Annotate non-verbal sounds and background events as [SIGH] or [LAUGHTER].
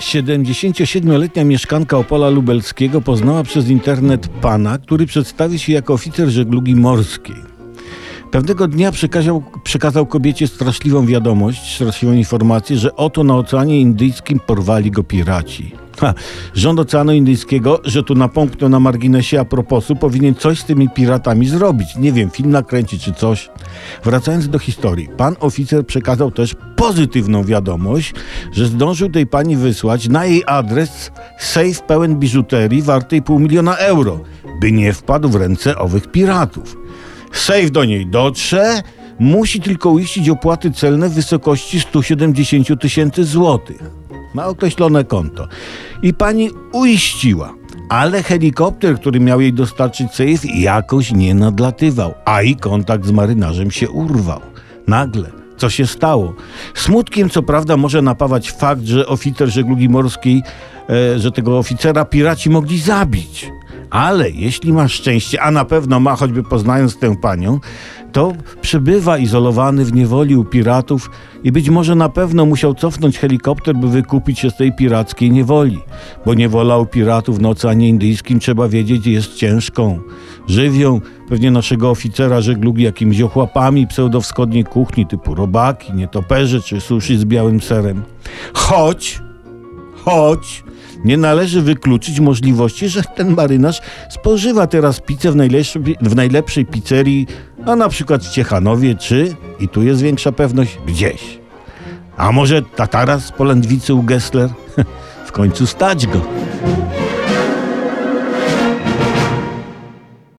77-letnia mieszkanka Opola Lubelskiego poznała przez internet pana, który przedstawi się jako oficer żeglugi morskiej. Pewnego dnia przekazał, przekazał kobiecie straszliwą wiadomość, straszliwą informację, że oto na Oceanie Indyjskim porwali go piraci. Ha, rząd Oceanu Indyjskiego, że tu napomknął na marginesie a proposu, powinien coś z tymi piratami zrobić. Nie wiem, film nakręcić czy coś. Wracając do historii, pan oficer przekazał też pozytywną wiadomość, że zdążył tej pani wysłać na jej adres sejf pełen biżuterii wartej pół miliona euro, by nie wpadł w ręce owych piratów. Sejf do niej dotrze, musi tylko uiścić opłaty celne w wysokości 170 000 tysięcy złotych na określone konto. I pani uiściła. Ale helikopter, który miał jej dostarczyć sejf, jakoś nie nadlatywał, a i kontakt z marynarzem się urwał. Nagle. Co się stało? Smutkiem, co prawda, może napawać fakt, że oficer żeglugi morskiej, e, że tego oficera piraci mogli zabić. Ale jeśli ma szczęście, a na pewno ma, choćby poznając tę panią, to przebywa izolowany w niewoli u piratów i być może na pewno musiał cofnąć helikopter, by wykupić się z tej pirackiej niewoli. Bo niewola u piratów na Oceanie Indyjskim, trzeba wiedzieć, jest ciężką. Żywią pewnie naszego oficera żeglugi jakimiś ochłapami pseudowschodniej kuchni typu robaki, nietoperze czy sushi z białym serem. Choć choć nie należy wykluczyć możliwości, że ten marynarz spożywa teraz pizzę w najlepszej, w najlepszej pizzerii, a na przykład w Ciechanowie, czy, i tu jest większa pewność, gdzieś. A może Tataras po Lędwicy u Gessler? [LAUGHS] w końcu stać go.